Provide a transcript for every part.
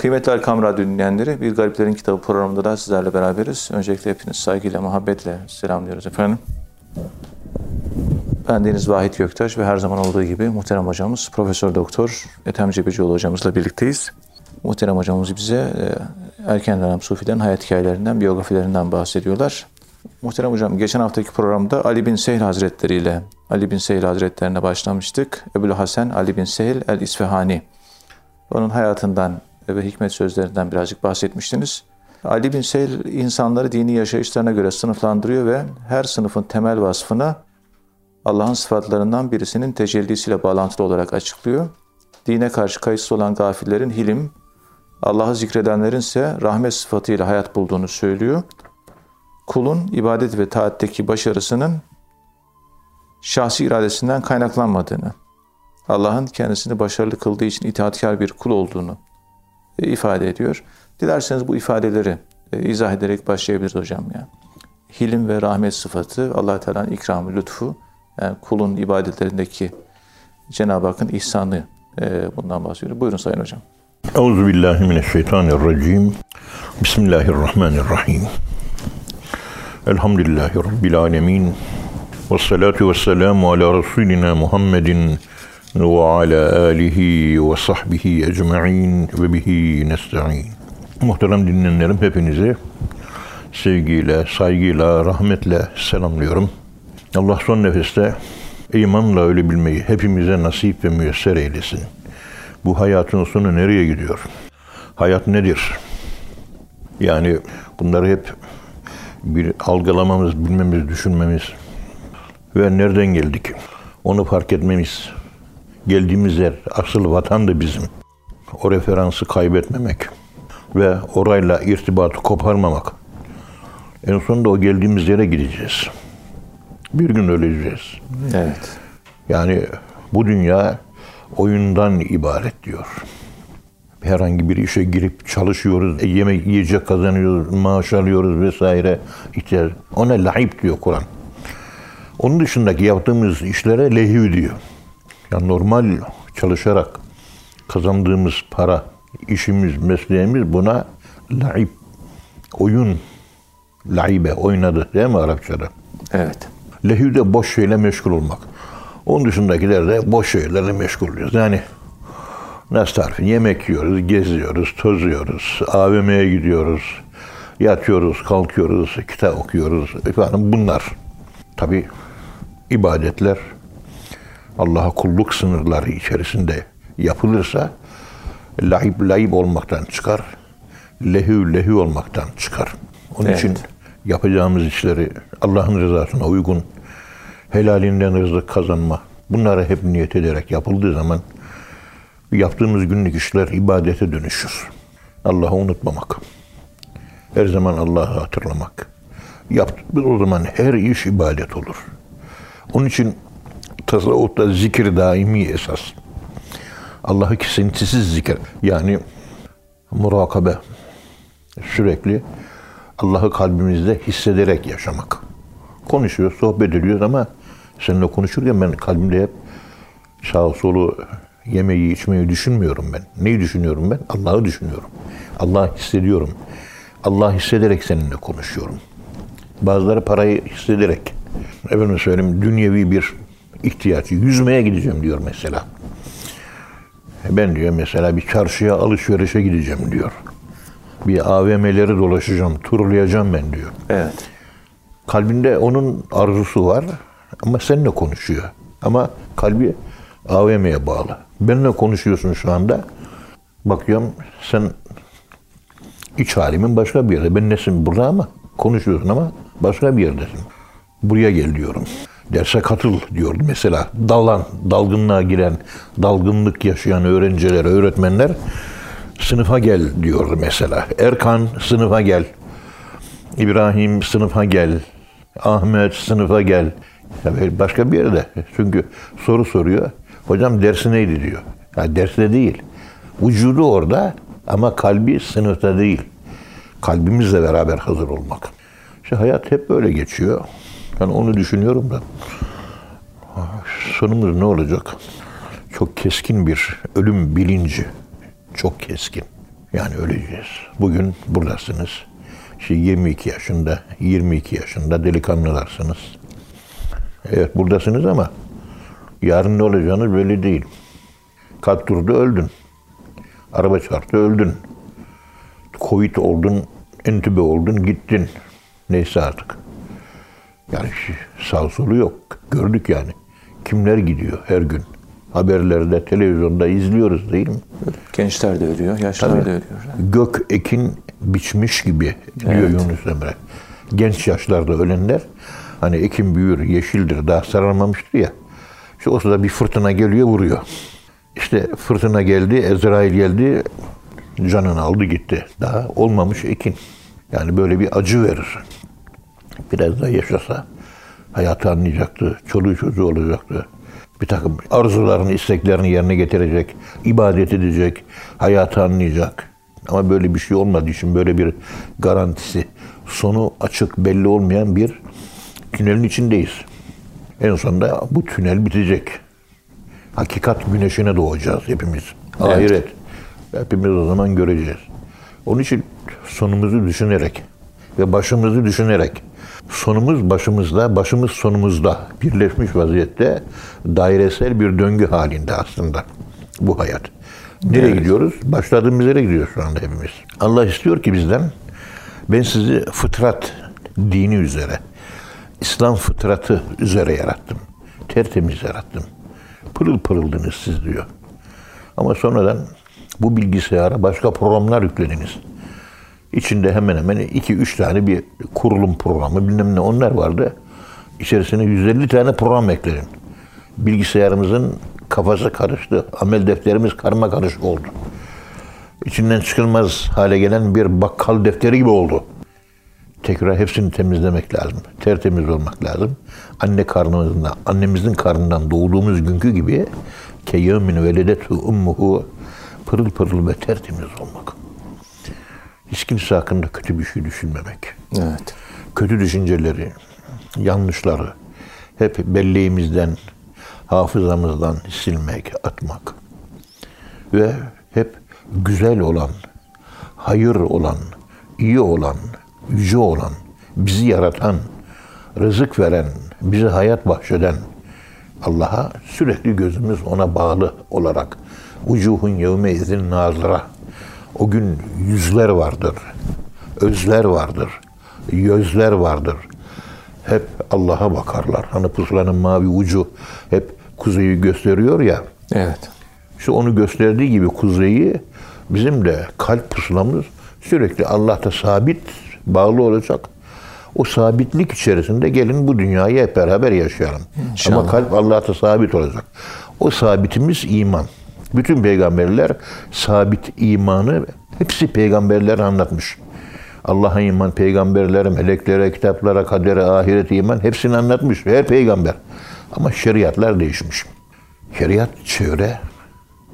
Kıymetli Erkam Radyo dinleyenleri, Bir Gariplerin Kitabı programında da sizlerle beraberiz. Öncelikle hepiniz saygıyla, muhabbetle selamlıyoruz efendim. Ben Deniz Vahit Göktaş ve her zaman olduğu gibi muhterem hocamız Profesör Doktor Ethem Cebecioğlu hocamızla birlikteyiz. Muhterem hocamız bize e, erken dönem sufilerin hayat hikayelerinden, biyografilerinden bahsediyorlar. Muhterem hocam geçen haftaki programda Ali bin Sehil Hazretleri ile Ali bin Sehil Hazretlerine başlamıştık. Ebu'l Hasan Ali bin Sehil el-İsfahani. Onun hayatından ve hikmet sözlerinden birazcık bahsetmiştiniz. Ali bin Sehil insanları dini yaşayışlarına göre sınıflandırıyor ve her sınıfın temel vasfını Allah'ın sıfatlarından birisinin tecellisiyle bağlantılı olarak açıklıyor. Dine karşı kayıtsız olan gafillerin hilim, Allah'ı zikredenlerin ise rahmet sıfatıyla hayat bulduğunu söylüyor. Kulun ibadet ve taatteki başarısının şahsi iradesinden kaynaklanmadığını, Allah'ın kendisini başarılı kıldığı için itaatkar bir kul olduğunu ifade ediyor. Dilerseniz bu ifadeleri e, izah ederek başlayabiliriz hocam ya. Hilim ve rahmet sıfatı allah Teala'nın ikramı, lütfu, yani kulun ibadetlerindeki Cenab-ı Hakk'ın ihsanı e, bundan bahsediyor. Buyurun Sayın Hocam. Euzu billahi mineşşeytanirracim. Bismillahirrahmanirrahim. Elhamdülillahi rabbil alamin. Ve salatu ve selamu ala Resulina Muhammedin ve ala alihi ve sahbihi ecma'in ve bihi nesta'in. Muhterem dinleyenlerim hepinizi sevgiyle, saygıyla, rahmetle selamlıyorum. Allah son nefeste imanla ölebilmeyi hepimize nasip ve müyesser eylesin. Bu hayatın sonu nereye gidiyor? Hayat nedir? Yani bunları hep bir algılamamız, bilmemiz, düşünmemiz ve nereden geldik? Onu fark etmemiz. Geldiğimiz yer, asıl vatan da bizim. O referansı kaybetmemek ve orayla irtibatı koparmamak. En sonunda o geldiğimiz yere gideceğiz. Bir gün öleceğiz. Evet. Yani bu dünya oyundan ibaret diyor. Herhangi bir işe girip çalışıyoruz, e, yemek yiyecek kazanıyoruz, maaş alıyoruz vesaire. İşte ona lahip diyor Kur'an. Onun dışındaki yaptığımız işlere lehü diyor. Yani normal çalışarak kazandığımız para, işimiz, mesleğimiz buna laib, oyun, laibe, oynadı değil mi Arapçada? Evet. Lehü de boş şeyle meşgul olmak. Onun dışındakiler de boş şeylerle meşgul oluyoruz. Yani nasıl tarif? Yemek yiyoruz, geziyoruz, tozuyoruz, AVM'ye gidiyoruz, yatıyoruz, kalkıyoruz, kitap okuyoruz. Efendim bunlar. Tabi ibadetler Allah'a kulluk sınırları içerisinde yapılırsa laib laib olmaktan çıkar, lehü lehü olmaktan çıkar. Onun Evet. için yapacağımız işleri Allah'ın rızasına uygun, helalinden rızık kazanma, bunlara hep niyet ederek yapıldığı zaman yaptığımız günlük işler ibadete dönüşür. Allah'ı unutmamak. Her zaman Allah'ı hatırlamak. Yaptığımız o zaman her iş ibadet olur. Onun için tasavvufta zikir daimi esas. Allah'ı kesintisiz zikir. Yani murakabe. Sürekli Allah'ı kalbimizde hissederek yaşamak. Konuşuyoruz, sohbet ediyoruz ama seninle konuşurken ben kalbimde hep sağ solu yemeği içmeyi düşünmüyorum ben. Neyi düşünüyorum ben? Allah'ı düşünüyorum. Allah'ı hissediyorum. Allah hissederek seninle konuşuyorum. Bazıları parayı hissederek. Efendim söyleyeyim dünyevi bir ihtiyaç. Yüzmeye gideceğim diyor mesela. Ben diyor mesela bir çarşıya alışverişe gideceğim diyor. Bir AVM'leri dolaşacağım, turlayacağım ben diyor. Evet. Kalbinde onun arzusu var ama seninle konuşuyor. Ama kalbi AVM'ye bağlı. Benimle konuşuyorsun şu anda. Bakıyorum sen iç halimin başka bir yerde. Ben nesin burada ama konuşuyorsun ama başka bir yerdesin. Buraya gel diyorum. Derse katıl diyor mesela. Dalan, dalgınlığa giren, dalgınlık yaşayan öğrencilere, öğretmenler sınıfa gel diyor mesela. Erkan sınıfa gel. İbrahim sınıfa gel. Ahmet sınıfa gel. Tabii başka bir yerde. Çünkü soru soruyor. Hocam dersi neydi diyor. Ya derste değil. Vücudu orada ama kalbi sınıfta değil. Kalbimizle beraber hazır olmak. İşte hayat hep böyle geçiyor. Ben onu düşünüyorum da. Sonumuz ne olacak? Çok keskin bir ölüm bilinci. Çok keskin. Yani öleceğiz. Bugün buradasınız. İşte 22 yaşında, 22 yaşında delikanlılarsınız. Evet buradasınız ama yarın ne olacağınız belli değil. Kalp durdu öldün. Araba çarptı öldün. Covid oldun, entübe oldun, gittin. Neyse artık. Yani sağ solu yok. Gördük yani. Kimler gidiyor her gün. Haberlerde, televizyonda izliyoruz değil mi? Gençler de ölüyor, yaşlılar Tabii. da ölüyor. Gök ekin biçmiş gibi diyor Evet. Yunus Emre. Genç yaşlarda ölenler hani ekin büyür, yeşildir, daha sararmamıştır ya. İşte o sırada bir fırtına geliyor, vuruyor. İşte fırtına geldi, Ezrail geldi, canını aldı gitti. Daha olmamış ekin. Yani böyle bir acı verir. Biraz daha yaşasa hayatı anlayacaktı, çoluğu çocuğu olacaktı. Bir takım arzularını, isteklerini yerine getirecek, ibadet edecek, hayatı anlayacak. Ama böyle bir şey olmadığı için böyle bir garantisi, sonu açık belli olmayan bir tünelin içindeyiz. En sonunda bu tünel bitecek. Hakikat güneşine doğacağız hepimiz. Evet. Ahiret. Hepimiz o zaman göreceğiz. Onun için sonumuzu düşünerek ve başımızı düşünerek sonumuz başımızda, başımız sonumuzda birleşmiş vaziyette dairesel bir döngü halinde aslında bu hayat. Nereye Evet. gidiyoruz? Başladığımız yere gidiyoruz şu anda hepimiz. Allah istiyor ki bizden ben sizi fıtrat dini üzere, İslam fıtratı üzere yarattım. Tertemiz yarattım. Pırıl pırıldınız siz diyor. Ama sonradan bu bilgisayara başka programlar yüklediniz. İçinde hemen hemen iki üç tane bir kurulum programı bilmem ne onlar vardı. İçerisine 150 tane program ekledim. Bilgisayarımızın kafası karıştı. Amel defterimiz karma karışık oldu. İçinden çıkılmaz hale gelen bir bakkal defteri gibi oldu. Tekrar hepsini temizlemek lazım. Tertemiz olmak lazım. Anne karnımızdan, annemizin karnından doğduğumuz günkü gibi keyyemin veledetu ummuhu pırıl pırıl ve tertemiz olmak. Hiç kimse hakkında kötü bir şey düşünmemek. Evet. Kötü düşünceleri, yanlışları hep belleğimizden, hafızamızdan silmek, atmak. Ve hep güzel olan, hayır olan, iyi olan, yüce olan, bizi yaratan, rızık veren, bize hayat bahşeden Allah'a sürekli gözümüz ona bağlı olarak ucuhun yevme izin nazıra o gün yüzler vardır, özler vardır, gözler vardır. Hep Allah'a bakarlar. Hani pusulanın mavi ucu hep kuzeyi gösteriyor ya. Evet. Şu onu gösterdiği gibi kuzeyi bizim de kalp pusulamız sürekli Allah'ta sabit bağlı olacak. O sabitlik içerisinde gelin bu dünyayı hep beraber yaşayalım. İnşallah. Ama kalp Allah'ta sabit olacak. O sabitimiz iman. Bütün peygamberler sabit imanı hepsi peygamberler anlatmış. Allah'a iman, peygamberlere, meleklere, kitaplara, kadere, ahirete iman hepsini anlatmış. Her peygamber. Ama şeriatlar değişmiş. Şeriat çevre,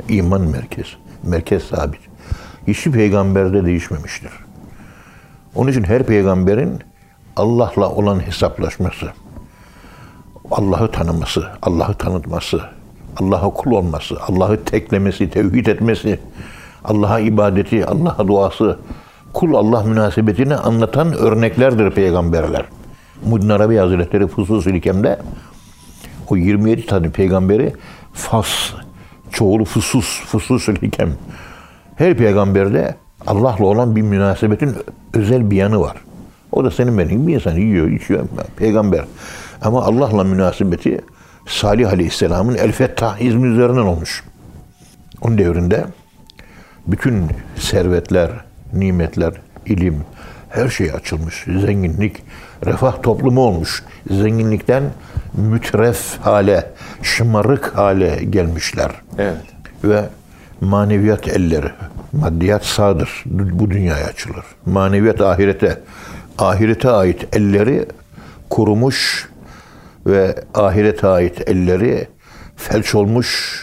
iman merkez. Merkez sabit. Hiçbir peygamberde değişmemiştir. Onun için her peygamberin Allah'la olan hesaplaşması, Allah'ı tanıması, Allah'ı tanıtması, Allah'a kul olması, Allah'ı teklemesi, tevhid etmesi, Allah'a ibadeti, Allah'a duası, kul Allah münasebetini anlatan örneklerdir peygamberler. Muddin Arabi Hazretleri Fusus-ül Hikem'de o 27 tane peygamberi Fas, çoğulu Fusus, Fusus-ül Hikem. Her peygamberde Allah'la olan bir münasebetin özel bir yanı var. O da senin benim bir insan yiyor, içiyor, peygamber. Ama Allah'la münasebeti Salih Aleyhisselam'ın El Fettah izmi üzerinden olmuş. Onun devrinde bütün servetler, nimetler, ilim, her şey açılmış. Zenginlik, refah toplumu olmuş. Zenginlikten mütref hale, şımarık hale gelmişler. Evet. Ve maneviyat elleri, maddiyat sağdır. Bu dünyaya açılır. Maneviyat ahirete, ahirete ait elleri kurumuş ve ahirete ait elleri felç olmuş,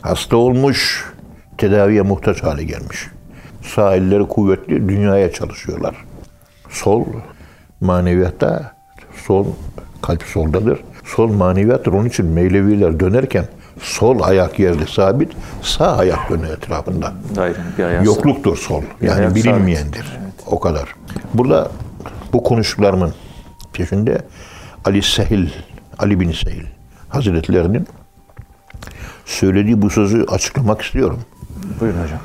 hasta olmuş, tedaviye muhtaç hale gelmiş. Sağ elleri kuvvetli, dünyaya çalışıyorlar. Sol maneviyatta, sol kalp soldadır. Sol maneviyattır. Onun için Mevleviler dönerken Sol ayak yerde sabit, sağ ayak dönüyor etrafında. Daire bir ayağı Yokluktur sol. Yani ayak bilinmeyendir. O kadar. Burada bu konuştuklarımın peşinde Ali Sehil, Ali bin Sehil Hazretlerinin söylediği bu sözü açıklamak istiyorum. Buyurun hocam.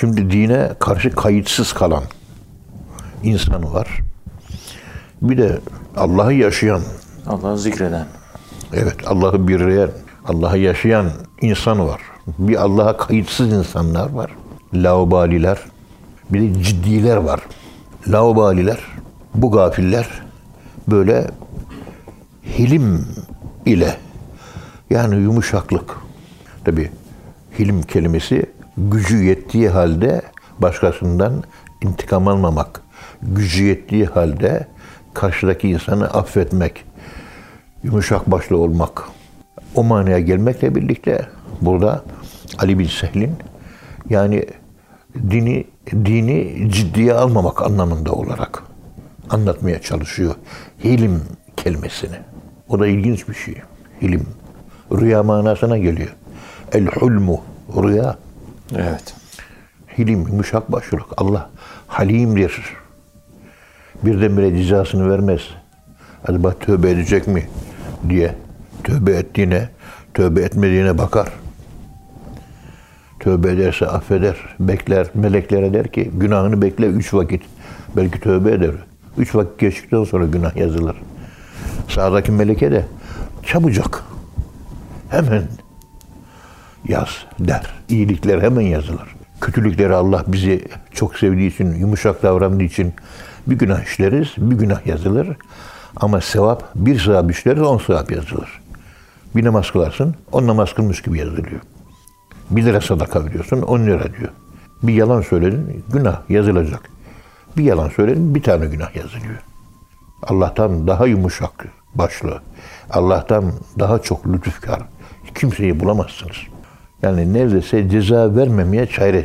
Şimdi dine karşı kayıtsız kalan insanı var. Bir de Allah'ı yaşayan, Allah'ı zikreden. evet Allah'ı birleyen, Allah'ı yaşayan insanı var. Bir Allah'a kayıtsız insanlar var. Laubaliler. Bir de ciddiler var. Laubaliler, bu gafiller böyle hilim ile yani yumuşaklık. Tabi hilim kelimesi gücü yettiği halde başkasından intikam almamak. Gücü yettiği halde karşıdaki insanı affetmek. Yumuşak başlı olmak. O manaya gelmekle birlikte burada Ali bin Sehl'in yani dini dini ciddiye almamak anlamında olarak anlatmaya çalışıyor. Hilim kelimesini. O da ilginç bir şey. Hilim. Rüya manasına geliyor. El hulmu. Rüya. Evet. Hilim, yumuşak başlılık. Allah halimdir. Birdenbire cezasını vermez. Acaba tövbe edecek mi diye. Tövbe ettiğine, tövbe etmediğine bakar. Tövbe ederse affeder, bekler. Meleklere der ki günahını bekle üç vakit. Belki tövbe eder. Üç vakit geçtikten sonra günah yazılır. Sağdaki meleke de çabucak hemen yaz der. İyilikler hemen yazılır. Kötülükleri Allah bizi çok sevdiği için, yumuşak davrandığı için bir günah işleriz, bir günah yazılır. Ama sevap, bir sevap işleriz, on sevap yazılır. Bir namaz kılarsın, on namaz kılmış gibi yazılıyor. Bir lira sadaka veriyorsun, on lira diyor. Bir yalan söyledin, günah yazılacak. Bir yalan söyledin, bir tane günah yazılıyor. Allah'tan daha yumuşak başlı, Allah'tan daha çok lütufkar kimseyi bulamazsınız. Yani neredeyse ceza vermemeye çare,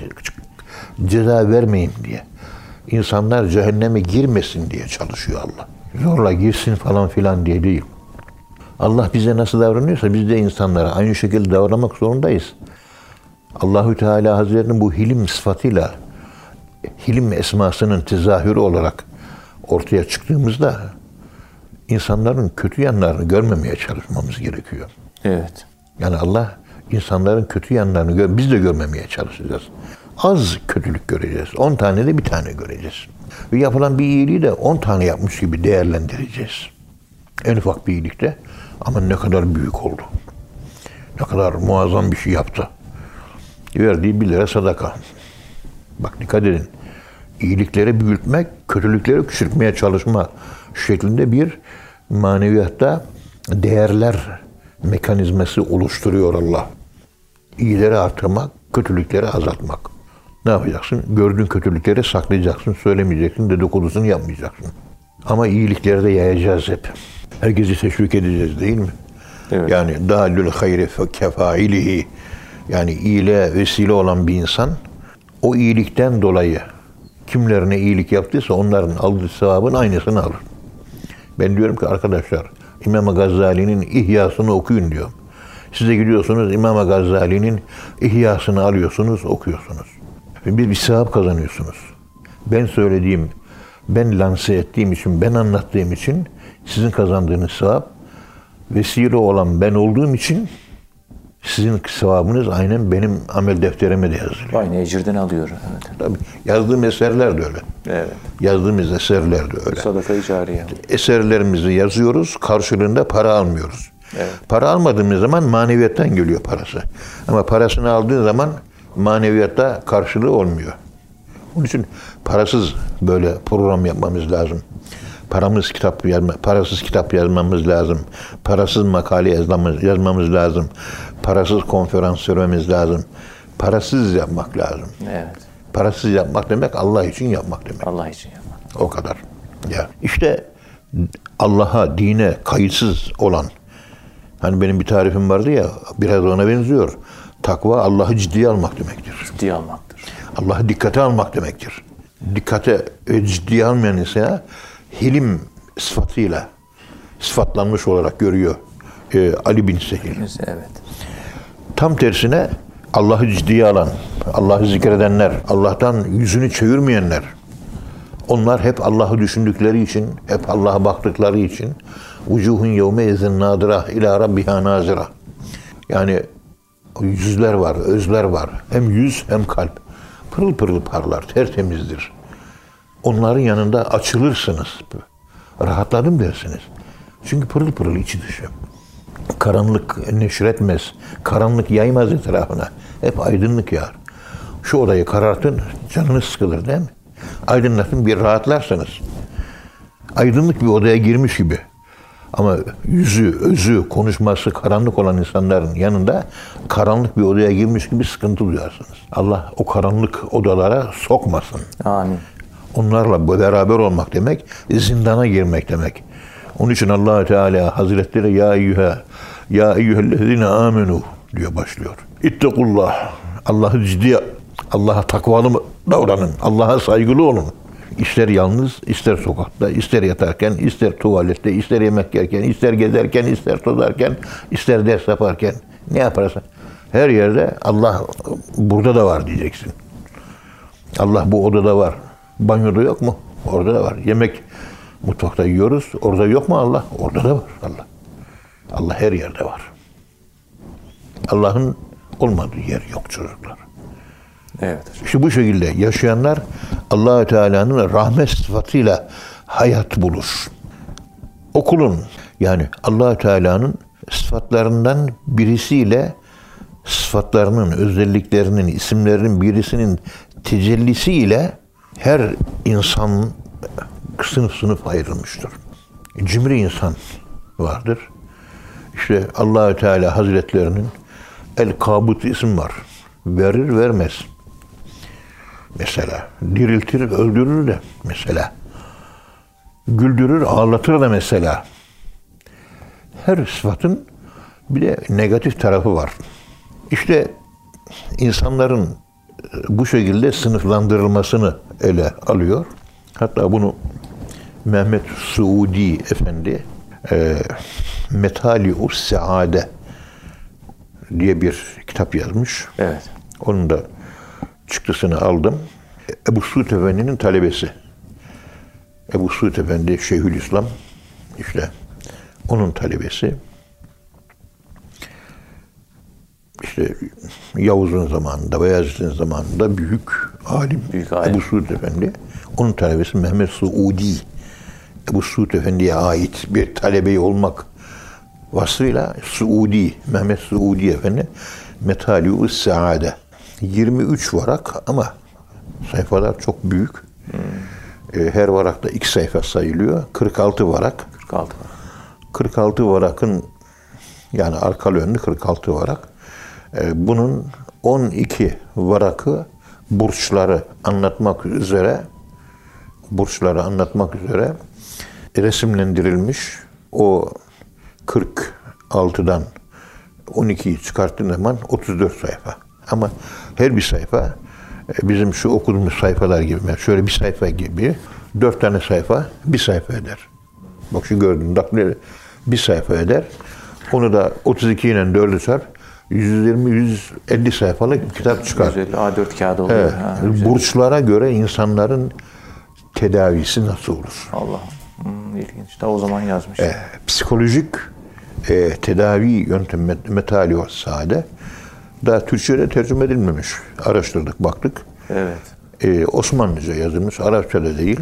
ceza vermeyin diye. İnsanlar cehenneme girmesin diye çalışıyor Allah. Zorla girsin falan filan diye değil. Allah bize nasıl davranıyorsa biz de insanlara aynı şekilde davranmak zorundayız. Allahü Teala Hazretlerinin bu hilim sıfatıyla hilim esmasının tezahürü olarak ortaya çıktığımızda insanların kötü yanlarını görmemeye çalışmamız gerekiyor. Evet. Yani Allah insanların kötü yanlarını gör, biz de görmemeye çalışacağız. Az kötülük göreceğiz. 10 tane de bir tane göreceğiz. Ve yapılan bir iyiliği de 10 tane yapmış gibi değerlendireceğiz. En ufak bir iyilikte ama ne kadar büyük oldu. Ne kadar muazzam bir şey yaptı. Verdiği bir lira sadaka. Bak dikkat edin. İyilikleri büyütmek, kötülükleri küçültmeye çalışma şeklinde bir maneviyatta değerler mekanizması oluşturuyor Allah. İyileri artırmak, kötülükleri azaltmak. Ne yapacaksın? Gördüğün kötülükleri saklayacaksın, söylemeyeceksin, dedikodusunu yapmayacaksın. Ama iyilikleri de yayacağız hep. Herkesi teşvik edeceğiz değil mi? Evet. Yani dalül hayri kefailihi yani iyiliğe vesile olan bir insan o iyilikten dolayı kimlerine iyilik yaptıysa onların aldığı sevabın aynısını alır. Ben diyorum ki arkadaşlar İmam Gazali'nin İhyasını okuyun diyor. Siz de gidiyorsunuz İmam Gazali'nin İhyasını alıyorsunuz, okuyorsunuz. Bir, bir sevap kazanıyorsunuz. Ben söylediğim, ben lanse ettiğim için, ben anlattığım için sizin kazandığınız sevap vesile olan ben olduğum için sizin sevabınız aynen benim amel defterime de yazılıyor. Aynı ecirden alıyor. Evet. Tabii yazdığım eserler de öyle. Evet. Yazdığımız eserler de öyle. Sadaka-i cariye. Eserlerimizi yazıyoruz, karşılığında para almıyoruz. Evet. Para almadığımız zaman maneviyattan geliyor parası. Ama parasını aldığın zaman maneviyatta karşılığı olmuyor. Onun için parasız böyle program yapmamız lazım. Paramız kitap yazma, parasız kitap yazmamız lazım. Parasız makale yazmamız, yazmamız lazım. Parasız konferans vermemiz lazım. Parasız yapmak lazım. Evet. Parasız yapmak demek Allah için yapmak demek. Allah için yapmak. O kadar. Ya işte Allah'a, dine kayıtsız olan hani benim bir tarifim vardı ya biraz ona benziyor. Takva Allah'ı ciddiye almak demektir. Ciddiye almaktır. Allah'ı dikkate almak demektir. Dikkate e, ciddiye almayan insana hilim sıfatıyla sıfatlanmış olarak görüyor e, Ali bin Sehil. Evet. Tam tersine Allah'ı ciddiye alan, Allah'ı zikredenler, Allah'tan yüzünü çevirmeyenler, onlar hep Allah'ı düşündükleri için, hep Allah'a baktıkları için vucuhun yevme izin nadira ila rabbiha nazira. Yani yüzler var, özler var. Hem yüz hem kalp. Pırıl pırıl parlar, tertemizdir. Onların yanında açılırsınız. Rahatladım dersiniz. Çünkü pırıl pırıl içi dışı. Karanlık neşretmez. Karanlık yaymaz etrafına. Hep aydınlık yağar. Şu odayı karartın, canınız sıkılır değil mi? Aydınlatın bir rahatlarsınız. Aydınlık bir odaya girmiş gibi. Ama yüzü, özü, konuşması karanlık olan insanların yanında karanlık bir odaya girmiş gibi sıkıntı duyarsınız. Allah o karanlık odalara sokmasın. Amin. Onlarla beraber olmak demek zindana girmek demek. Onun için allah Teala Hazretleri ya eyyühe ya eyyühellezine amenu diyor başlıyor. İttekullah. Allah'ı ciddi Allah'a takvalı davranın. Allah'a saygılı olun. İster yalnız, ister sokakta, ister yatarken, ister tuvalette, ister yemek yerken, ister gezerken, ister tozarken, ister ders yaparken. Ne yaparsan. Her yerde Allah burada da var diyeceksin. Allah bu odada var. Banyoda yok mu? Orada da var. Yemek mutfakta yiyoruz. Orada yok mu Allah? Orada da var Allah. Allah her yerde var. Allah'ın olmadığı yer yok çocuklar. Evet. İşte bu şekilde yaşayanlar allah Teala'nın rahmet sıfatıyla hayat bulur. Okulun yani allah Teala'nın sıfatlarından birisiyle sıfatlarının, özelliklerinin, isimlerinin birisinin tecellisiyle her insan sınıf sınıf ayrılmıştır. Cimri insan vardır. İşte Allahü Teala Hazretlerinin El Kabut isim var. Verir vermez. Mesela diriltir öldürür de mesela. Güldürür ağlatır da mesela. Her sıfatın bir de negatif tarafı var. İşte insanların bu şekilde sınıflandırılmasını ele alıyor. Hatta bunu Mehmet Suudi Efendi e, Metali Us Saade diye bir kitap yazmış. Evet. Onun da çıktısını aldım. Ebu Suud Efendi'nin talebesi. Ebu Suud Efendi Şeyhülislam işte onun talebesi. İşte Yavuz'un zamanında, Beyazıt'ın zamanında büyük alim, Büyük alim. Ebu Suud Efendi. Onun talebesi Mehmet Suudi. Ebu Suud Efendi'ye ait bir talebeyi olmak vasfıyla Suudi, Mehmet Suudi Efendi Metalius Saade. 23 varak ama sayfalar çok büyük. Ee, Her varakta iki sayfa sayılıyor. 46 varak. 46 var. 46 varakın yani arkalı önlü 46 varak. Ee, Bunun 12 varakı burçları anlatmak üzere burçları anlatmak üzere resimlendirilmiş. O 46'dan 12'yi çıkarttığın zaman 34 sayfa. Ama her bir sayfa e, bizim şu okuduğumuz sayfalar gibi, yani şöyle bir sayfa gibi dört tane sayfa bir sayfa eder. Bak şu gördün, bak ne- bir sayfa eder. Onu da 32 ile 4'ü çarp 120-150 sayfalık bir kitap çıkar. 150 A4 kağıdı oluyor. Evet. Ha. Burçlara göre insanların tedavisi nasıl olur? Allah. Hmm, ilginç. Daha o zaman yazmış. E, psikolojik e, tedavi yöntemi met- metali o sade daha Türkçe'de tercüme edilmemiş. Araştırdık, baktık. Evet. E, Osmanlıca yazılmış, Arapçada değil.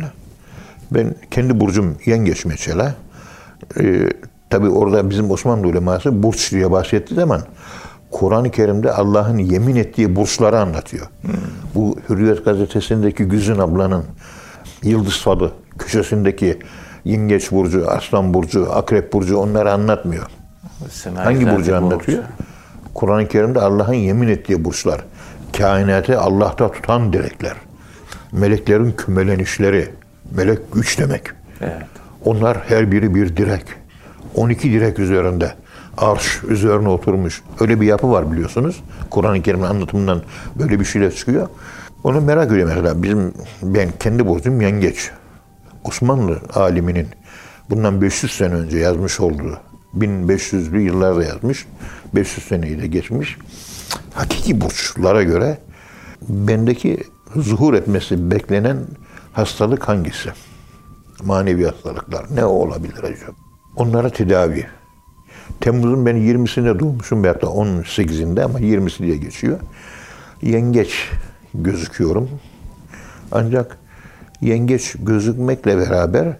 Ben kendi burcum yengeç mesela. E, Tabi orada bizim Osmanlı uleması burç diye bahsettiği zaman Kur'an-ı Kerim'de Allah'ın yemin ettiği burçları anlatıyor. Bu Hürriyet gazetesindeki Güzin ablanın Yıldız Falı köşesindeki Yengeç burcu, Aslan burcu, Akrep burcu onları anlatmıyor. Semai Hangi burcu anlatıyor? Kur'an-ı Kerim'de Allah'ın yemin ettiği burçlar. Kainatı Allah'ta tutan direkler. Meleklerin kümelenişleri. Melek güç demek. Evet. Onlar her biri bir direk. 12 direk üzerinde. Arş üzerine oturmuş. Öyle bir yapı var biliyorsunuz. Kur'an-ı Kerim'in anlatımından böyle bir şeyler çıkıyor. Onu merak ediyorum mesela. Bizim, ben kendi burcum yengeç. Osmanlı aliminin bundan 500 sene önce yazmış olduğu 1500'lü yıllarda yazmış. 500 seneyi de geçmiş. hakiki burçlara göre bendeki zuhur etmesi beklenen hastalık hangisi? Manevi hastalıklar. Ne olabilir acaba? Onlara tedavi. Temmuz'un ben 20'sinde doğmuşum veyahut da 18'inde ama 20'si diye geçiyor. Yengeç gözüküyorum. Ancak yengeç gözükmekle beraber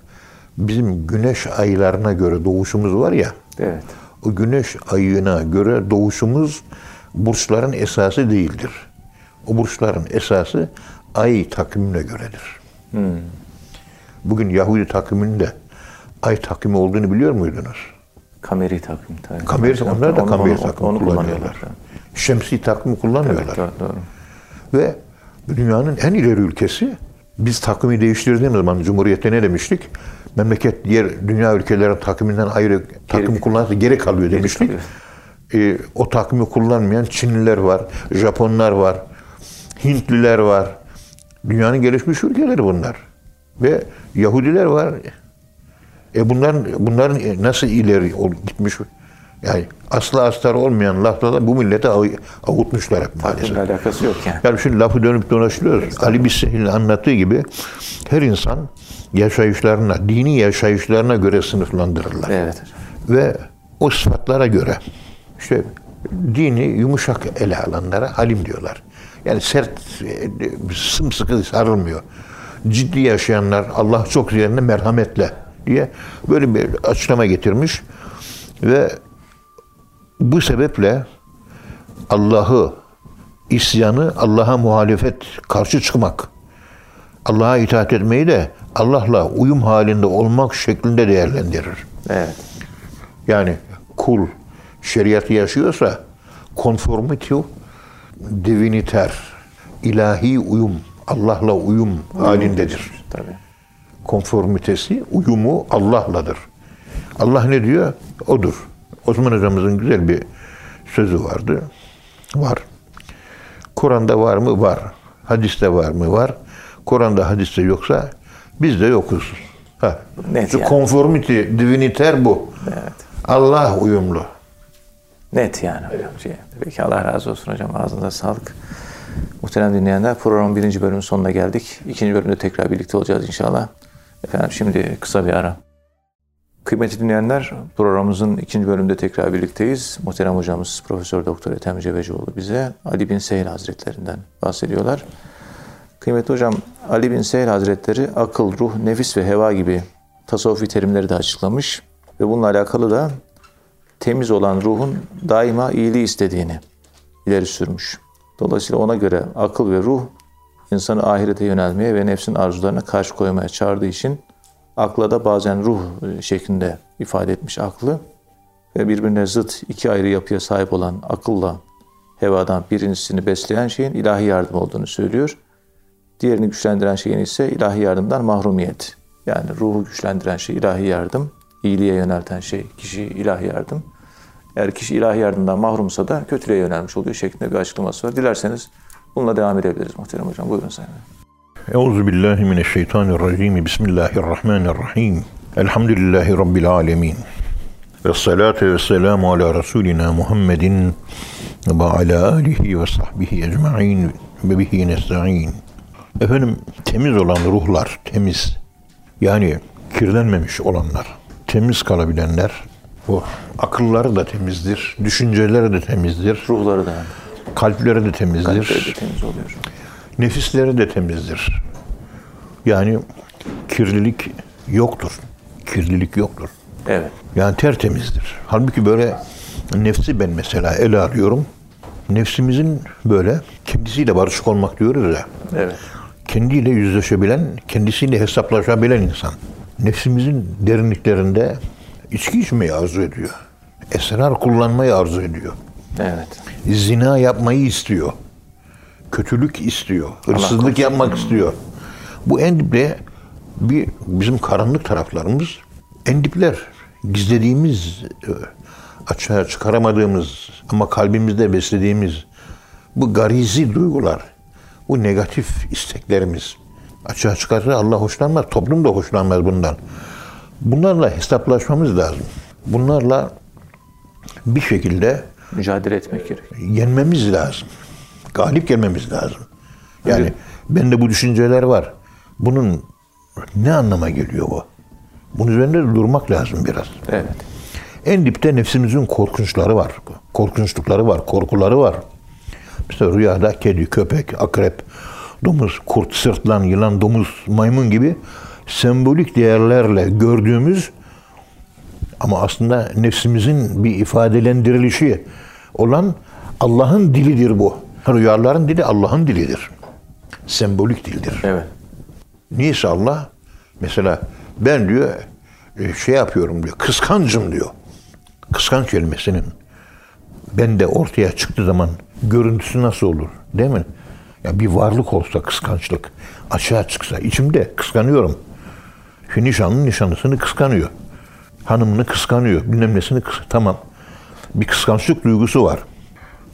bizim güneş aylarına göre doğuşumuz var ya. Evet. O güneş ayına göre doğuşumuz burçların esası değildir. O burçların esası ay takvimine göredir. Bugün Yahudi takviminde ay takvimi olduğunu biliyor muydunuz? Kameri takvim. tabii. Kameri, onlar da Onu- kameri onu- takvim Onu kullanıyorlar. kullanıyorlar. Şemsi takvimi kullanmıyorlar. Evet, doğru. Ve dünyanın en ileri ülkesi biz takvimi değiştirdiğimiz zaman Cumhuriyet'te ne demiştik? Memleket diğer dünya ülkelerin takviminden ayrı takvim kullanırsa geri kalıyor demiştik. kalıyor. Ee, o takvimi kullanmayan Çinliler var, Japonlar var, Hintliler var. Dünyanın gelişmiş ülkeleri bunlar. Ve Yahudiler var. E bunların bunların nasıl ileri ol- gitmiş? Yani asla astar olmayan lafla bu millete av- avutmuşlar hep maalesef. Takvimle alakası yok yani. Yani şimdi lafı dönüp dolaşıyoruz. Ali Bisehil'in anlattığı gibi her insan yaşayışlarına, dini yaşayışlarına göre sınıflandırırlar. Evet. Ve o sıfatlara göre işte dini yumuşak ele alanlara halim diyorlar. Yani sert, e, sımsıkı sarılmıyor. Ciddi yaşayanlar Allah çok üzerine merhametle diye böyle bir açıklama getirmiş. Ve bu sebeple Allah'ı, isyanı, Allah'a muhalefet, karşı çıkmak, Allah'a itaat etmeyi de Allah'la uyum halinde olmak şeklinde değerlendirir. Evet. Yani kul şeriatı yaşıyorsa konformitio diviniter, ilahi uyum, Allah'la uyum halindedir. Tabii. Konformitesi, uyumu Allah'ladır. Allah ne diyor? Odur. Osman hocamızın güzel bir sözü vardı. Var. Kur'an'da var mı? Var. Hadiste var mı? Var. Kur'an'da hadiste yoksa biz de yokuz. Ha. Net yani. Conformity, diviniter bu. Evet. Allah uyumlu. Net yani hocam. Şey. Peki Allah razı olsun hocam. Ağzınıza sağlık. Muhterem dinleyenler programın birinci bölümün sonuna geldik. İkinci bölümde tekrar birlikte olacağız inşallah. Efendim şimdi kısa bir ara. Kıymetli dinleyenler programımızın ikinci bölümünde tekrar birlikteyiz. Muhterem hocamız Profesör Doktor Ethem Cebecioğlu bize Ali bin Seyl Hazretlerinden bahsediyorlar. Kıymetli hocam Ali bin Seyl Hazretleri akıl, ruh, nefis ve heva gibi tasavvufi terimleri de açıklamış. Ve bununla alakalı da temiz olan ruhun daima iyiliği istediğini ileri sürmüş. Dolayısıyla ona göre akıl ve ruh insanı ahirete yönelmeye ve nefsin arzularına karşı koymaya çağırdığı için akla da bazen ruh e, şeklinde ifade etmiş aklı ve birbirine zıt iki ayrı yapıya sahip olan akılla hevadan birincisini besleyen şeyin ilahi yardım olduğunu söylüyor. Diğerini güçlendiren şeyin ise ilahi yardımdan mahrumiyet. Yani ruhu güçlendiren şey ilahi yardım, iyiliğe yönelten şey kişi ilahi yardım. Eğer kişi ilahi yardımdan mahrumsa da kötülüğe yönelmiş oluyor şeklinde bir açıklaması var. Dilerseniz bununla devam edebiliriz muhterem hocam. Buyurun sayın. Euzu billahi mineşşeytanirracim. Bismillahirrahmanirrahim. Elhamdülillahi rabbil alamin. Ve salatu ve selamu ala Resulina Muhammedin ve ala alihi ve sahbihi ecma'in ve bihi nesta'in. Efendim temiz olan ruhlar, temiz. Yani kirlenmemiş olanlar, temiz kalabilenler, o akılları da temizdir, düşünceleri de temizdir, Ruhları da kalpleri de temizdir. kalpleri de temiz oluyor. Nefisleri de temizdir. Yani kirlilik yoktur. Kirlilik yoktur. Evet. Yani tertemizdir. Halbuki böyle nefsi ben mesela ele alıyorum. Nefsimizin böyle kendisiyle barışık olmak diyoruz ya. Evet. Kendiyle yüzleşebilen, kendisiyle hesaplaşabilen insan. Nefsimizin derinliklerinde içki içmeyi arzu ediyor. Esrar kullanmayı arzu ediyor. Evet. Zina yapmayı istiyor. Kötülük istiyor. Hırsızlık yapmak istiyor. Bu en diple bir bizim karanlık taraflarımız en dipler. Gizlediğimiz, e, açığa çıkaramadığımız ama kalbimizde beslediğimiz bu garizi duygular, bu negatif isteklerimiz açığa çıkarsa Allah hoşlanmaz, toplum da hoşlanmaz bundan. Bunlarla hesaplaşmamız lazım. Bunlarla bir şekilde Mücadele etmek gerek. yenmemiz lazım. Galip gelmemiz lazım. Yani Evet. bende bu düşünceler var. Bunun ne anlama geliyor bu? Bunun üzerinde de durmak lazım biraz. Evet. En dipte nefsimizin korkunçları var. Korkunçlukları var, korkuları var. Mesela rüyada kedi, köpek, akrep, domuz, kurt, sırtlan, yılan, domuz, maymun gibi sembolik değerlerle gördüğümüz ama aslında nefsimizin bir ifadelendirilişi olan Allah'ın dilidir bu. Rüyaların dili Allah'ın dilidir. Sembolik dildir. Evet. Niyeyse Allah mesela ben diyor e, şey yapıyorum diyor. Kıskancım diyor. Kıskanç kelimesinin bende ortaya çıktığı zaman görüntüsü nasıl olur? Değil mi? Ya bir varlık olsa kıskançlık açığa çıksa içimde kıskanıyorum. Şu nişanlı nişanlısını kıskanıyor. Hanımını kıskanıyor. Bilmem nesini kıs- Tamam. Bir kıskançlık duygusu var.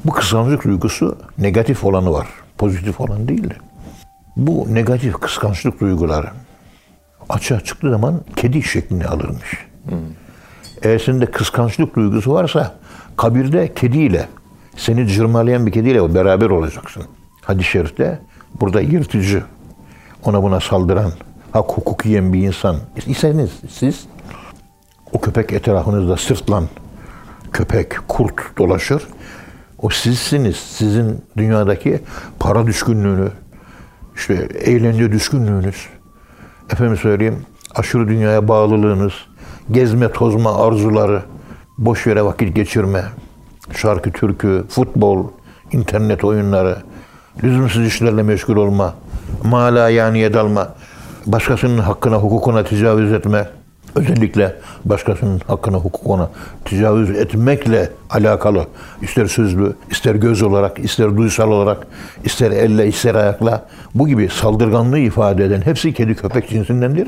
Bu kıskançlık duygusu negatif olanı var. Pozitif olan değil de. Bu negatif kıskançlık duyguları açığa çıktığı zaman kedi şeklini alırmış. Eğer sende kıskançlık duygusu varsa kabirde kediyle seni cırmalayan bir kediyle beraber olacaksın. Hadis-i şerifte burada yırtıcı, ona buna saldıran, hak hukuk yiyen bir insan iseniz siz o köpek etrafınızda sırtlan köpek, kurt dolaşır. O sizsiniz. Sizin dünyadaki para düşkünlüğünü, işte eğlence düşkünlüğünüz, efendim söyleyeyim aşırı dünyaya bağlılığınız, gezme tozma arzuları, boş yere vakit geçirme, şarkı türkü, futbol, internet oyunları, lüzumsuz işlerle meşgul olma, mala yani dalma, başkasının hakkına, hukukuna tecavüz etme, özellikle başkasının hakkına, hukukuna tecavüz etmekle alakalı, ister sözlü, ister göz olarak, ister duysal olarak, ister elle, ister ayakla, bu gibi saldırganlığı ifade eden hepsi kedi köpek cinsindendir.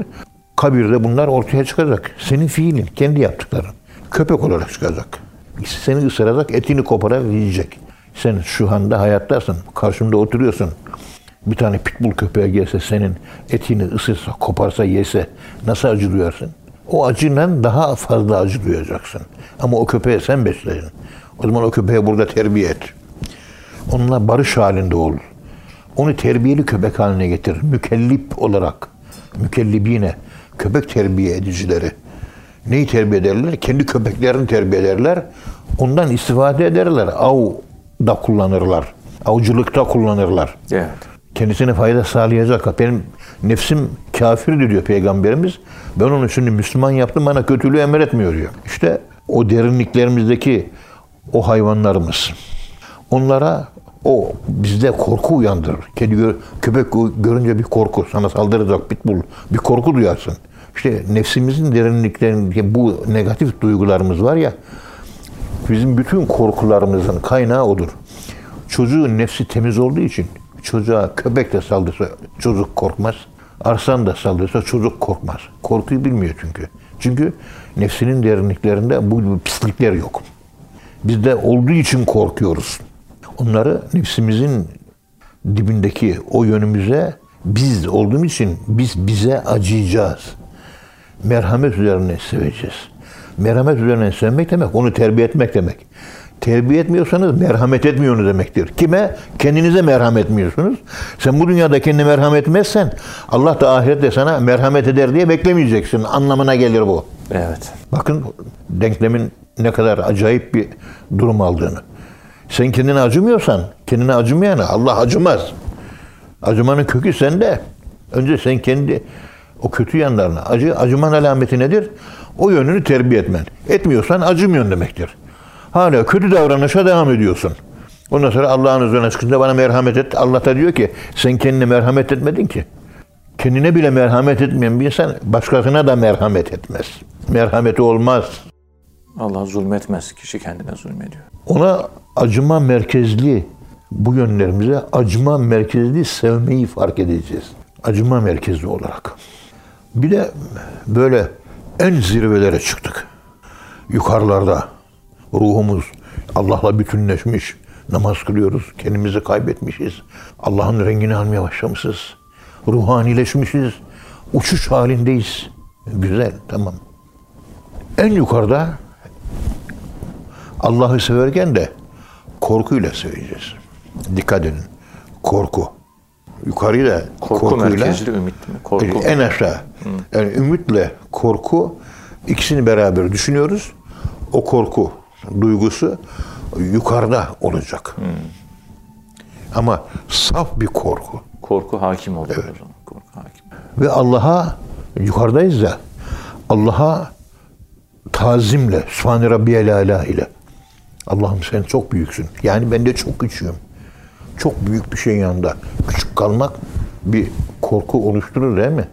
Kabirde bunlar ortaya çıkacak. Senin fiilin, kendi yaptıkların. Köpek olarak çıkacak. Seni ısıracak, etini koparak yiyecek. Sen şu anda hayattasın, karşımda oturuyorsun. Bir tane pitbull köpeğe gelse senin etini ısırsa, koparsa, yese nasıl acı duyarsın? O acıyla daha fazla acı duyacaksın. Ama o köpeği sen besledin. O zaman o köpeği burada terbiye et. Onunla barış halinde ol. Onu terbiyeli köpek haline getir. Mükellip olarak. Mükellibine. Köpek terbiye edicileri. Neyi terbiye ederler? Kendi köpeklerini terbiye ederler. Ondan istifade ederler. Av da kullanırlar. Avcılıkta kullanırlar Evet. Kendisine fayda sağlayacak. Benim nefsim kafirdir diyor Peygamberimiz. Ben onu şimdi Müslüman yaptım bana kötülüğü emretmiyor diyor. İşte o derinliklerimizdeki o hayvanlarımız. Onlara o bizde korku uyandırır. Kedi gör- köpek gö- görünce bir korku sana saldıracak pitbull bir korku duyarsın. İşte nefsimizin derinliklerindeki bu negatif duygularımız var ya bizim bütün korkularımızın kaynağı odur. Çocuğun nefsi temiz olduğu için çocuğa köpek de saldırsa çocuk korkmaz. Arslan da saldırsa çocuk korkmaz. Korkuyu bilmiyor çünkü. Çünkü nefsinin derinliklerinde bu pislikler yok. Bizde olduğu için korkuyoruz. Onları nefsimizin dibindeki o yönümüze biz olduğum için biz bize acıyacağız. Merhamet üzerine seveceğiz. Merhamet üzerine sevmek demek onu terbiye etmek demek. Terbiye etmiyorsanız merhamet etmiyorsunuz demektir. Kime? Kendinize merhamet etmiyorsunuz. Sen bu dünyada kendine merhamet etmezsen Allah da ahirette sana merhamet eder diye beklemeyeceksin. Anlamına gelir bu. Evet. Bakın denklemin ne kadar acayip bir durum aldığını. Sen kendine acımıyorsan, kendine acımayana Allah acımaz. Acımanın kökü sende. Önce sen kendi o kötü yanlarına acı, acıman alameti nedir? O yönünü terbiye etmen. Etmiyorsan acımıyorsun demektir. Hala kötü davranışa devam ediyorsun. Ondan sonra Allah'ın üzerine çıkınca bana merhamet et. Allah da diyor ki sen kendine merhamet etmedin ki. Kendine bile merhamet etmeyen bir insan başkasına da merhamet etmez. Merhameti olmaz. Allah zulmetmez. Kişi kendine zulmediyor. Ona acıma merkezli bu yönlerimize acıma merkezli sevmeyi fark edeceğiz. Acıma merkezli olarak. Bir de böyle en zirvelere çıktık. Yukarılarda ruhumuz Allah'la bütünleşmiş. Namaz kılıyoruz. Kendimizi kaybetmişiz. Allah'ın rengini almaya başlamışız. Ruhanileşmişiz. Uçuş halindeyiz. Güzel, tamam. En yukarıda Allah'ı severken de korkuyla seveceğiz. Dikkat edin. Korku. Yukarıyı da Korku korkuyla merkezli ümit mi? Korku. en aşağı. Yani ümitle korku ikisini beraber düşünüyoruz. O korku duygusu yukarıda olacak. Ama saf bir korku. Korku hakim oluyor zaman. Korku hakim. Ve Allah'a yukarıdayız ya Allah'a tazimle Sübhane Rabbiyel Ala ile Allah'ım sen çok büyüksün. Yani ben de çok küçüğüm. Çok büyük bir şey yanında. Küçük kalmak bir korku oluşturur değil mi?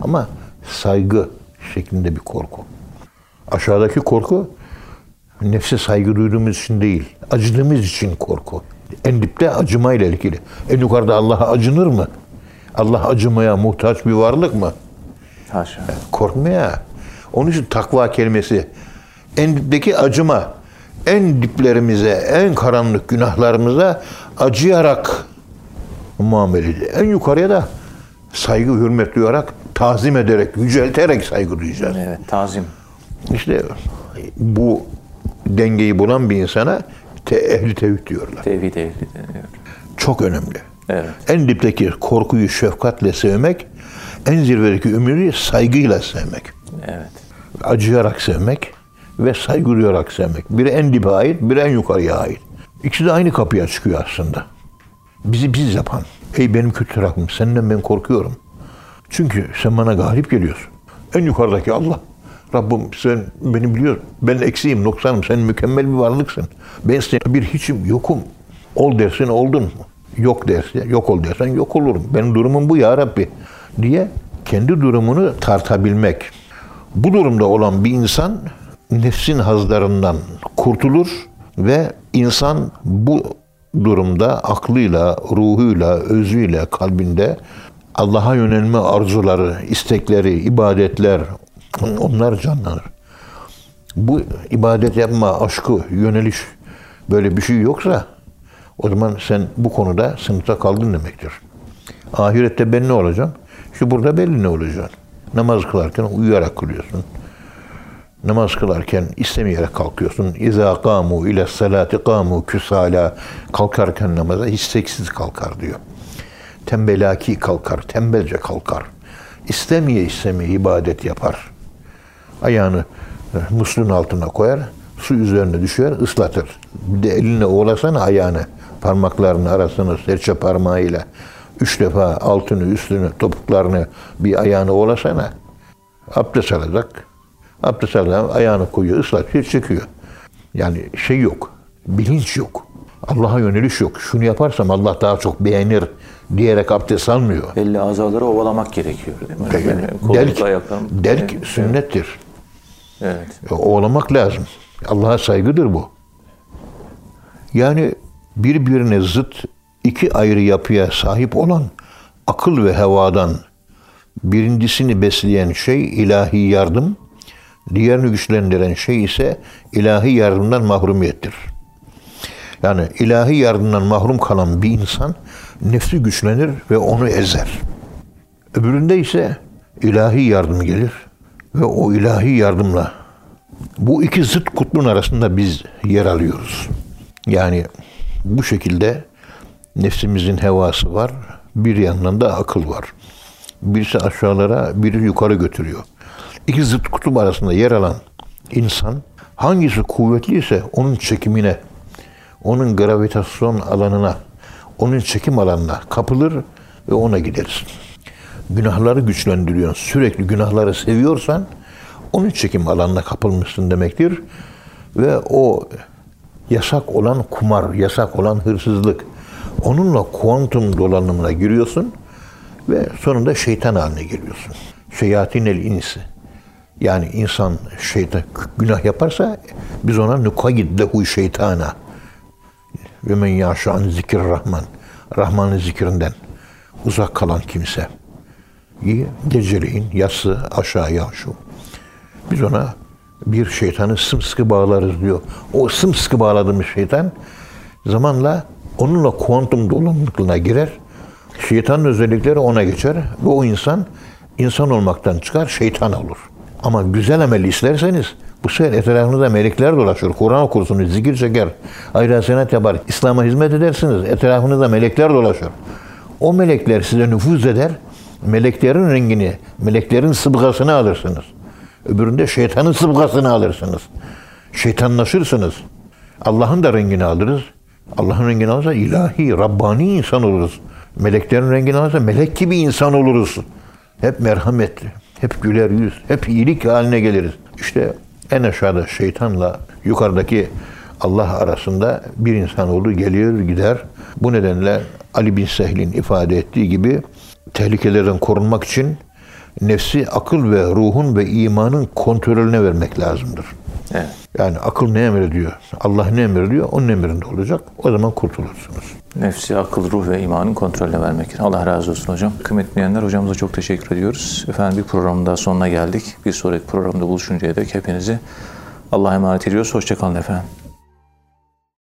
Ama saygı şeklinde bir korku. Aşağıdaki korku nefse saygı duyduğumuz için değil, acıdığımız için korku. En dipte acımayla ilgili. En yukarıda Allah'a acınır mı? Allah acımaya muhtaç bir varlık mı? Haşa. Korkmaya. Onun için takva kelimesi en dipteki acıma. En diplerimize, en karanlık günahlarımıza acıyarak muamele. En yukarıya da saygı, hürmet duyarak, tazim ederek, yücelterek saygı duyacağız. Evet, tazim. İşte bu dengeyi bulan bir insana te ehli tevhid diyorlar. Tevhid ehli deniyor. Çok önemli. Evet. En dipteki korkuyu şefkatle sevmek, en zirvedeki ümidi saygıyla sevmek. Evet. Acıyarak sevmek ve saygı duyarak sevmek. Biri en dibe ait, biri en yukarıya ait. İkisi de aynı kapıya çıkıyor aslında. Bizi biz yapan. Ey benim kötü tarafım, senden ben korkuyorum. Çünkü sen bana galip geliyorsun. En yukarıdaki Allah. Rabbim sen beni biliyorsun. Ben eksiğim, noksanım. Sen mükemmel bir varlıksın. Ben senin bir hiçim, yokum. Ol dersin oldun? Yok dersin, yok ol dersen yok olurum. Benim durumum bu ya Rabbi diye kendi durumunu tartabilmek. Bu durumda olan bir insan nefsin hazlarından kurtulur ve insan bu durumda aklıyla, ruhuyla, özüyle, kalbinde Allah'a yönelme arzuları, istekleri, ibadetler onlar canlanır. Bu ibadet yapma aşkı, yöneliş böyle bir şey yoksa o zaman sen bu konuda sınıfta kaldın demektir. Ahirette ben ne olacağım? Şu burada belli ne olacaksın. Namaz kılarken uyuyarak kılıyorsun. Namaz kılarken istemeyerek kalkıyorsun. İza kamu ile salati kamu küsala kalkarken namaza isteksiz kalkar diyor. Tembelaki kalkar, tembelce kalkar. İstemeye istemeye ibadet yapar. Ayağını e, musluğun altına koyar, su üzerine düşer, ıslatır. Bir de eline oğlasana ayağını, parmaklarını arasına serçe parmağıyla üç defa altını, üstünü, topuklarını bir ayağını oğlasana. Abdest alacak. Abdest alacak, ayağını koyuyor, ıslatıyor, çıkıyor. Yani şey yok, bilinç yok. Allah'a yöneliş yok. Şunu yaparsam Allah daha çok beğenir diyerek abdest almıyor. Belli azaları ovalamak gerekiyor değil mi? Yani delk, delk sünnettir. Evet. E, Oğlamak lazım. Allah'a saygıdır bu. Yani birbirine zıt iki ayrı yapıya sahip olan akıl ve hevadan birincisini besleyen şey ilahi yardım, diğerini güçlendiren şey ise ilahi yardımdan mahrumiyettir. Yani ilahi yardımdan mahrum kalan bir insan nefsi güçlenir ve onu ezer. Öbüründe ise ilahi yardım gelir ve o ilahi yardımla bu iki zıt kutbun arasında biz yer alıyoruz. Yani bu şekilde nefsimizin hevası var, bir yandan da akıl var. Birisi aşağılara, biri yukarı götürüyor. İki zıt kutup arasında yer alan insan hangisi kuvvetliyse onun çekimine, onun gravitasyon alanına, onun çekim alanına kapılır ve ona gideriz. Günahları güçlendiriyorsun. Sürekli günahları seviyorsan onun çekim alanına kapılmışsın demektir. Ve o yasak olan kumar, yasak olan hırsızlık. Onunla kuantum dolanımına giriyorsun ve sonunda şeytan haline geliyorsun. Şeyatin el insi. Yani insan şeytan günah yaparsa biz ona nukayid lehu şeytana. Ve men yaşa an zikir rahman. Rahman'ın zikrinden uzak kalan kimse. Geceleyin yatsı aşağıya şu. Biz ona bir şeytanı sımsıkı bağlarız diyor. O sımsıkı bağladığımız şeytan zamanla onunla kuantum dolanıklığına girer. Şeytanın özellikleri ona geçer ve o insan insan olmaktan çıkar şeytan olur. Ama güzel amel isterseniz Bu sefer etrafınızda melekler dolaşır. Kur'an okursunuz, zikir çeker, ayrı hasenat yapar. İslam'a hizmet edersiniz. Etrafınızda melekler dolaşır. O melekler size nüfuz eder. Meleklerin rengini, meleklerin sıbgasını alırsınız. Öbüründe şeytanın sıbgasını alırsınız. Şeytanlaşırsınız. Allah'ın da rengini alırız. Allah'ın rengini alırsa ilahi, Rabbani insan oluruz. Meleklerin rengini alırsa melek gibi insan oluruz. Hep merhametli, hep güler yüz, hep iyilik haline geliriz. İşte en aşağıda şeytanla yukarıdaki Allah arasında bir insan olduğu geliyor gider. Bu nedenle Ali bin Sehl'in ifade ettiği gibi tehlikelerden korunmak için nefsi akıl ve ruhun ve imanın kontrolüne vermek lazımdır. Evet. Yani akıl ne emrediyor? Allah ne emrediyor? Onun emrinde olacak. O zaman kurtulursunuz. Nefsi, akıl, ruh ve imanın kontrolüne vermek. Allah razı olsun hocam. Kıymetli dinleyenler hocamıza çok teşekkür ediyoruz. Efendim bir programın daha sonuna geldik. Bir sonraki programda buluşuncaya dek hepinizi Allah'a emanet ediyoruz. Hoşçakalın efendim.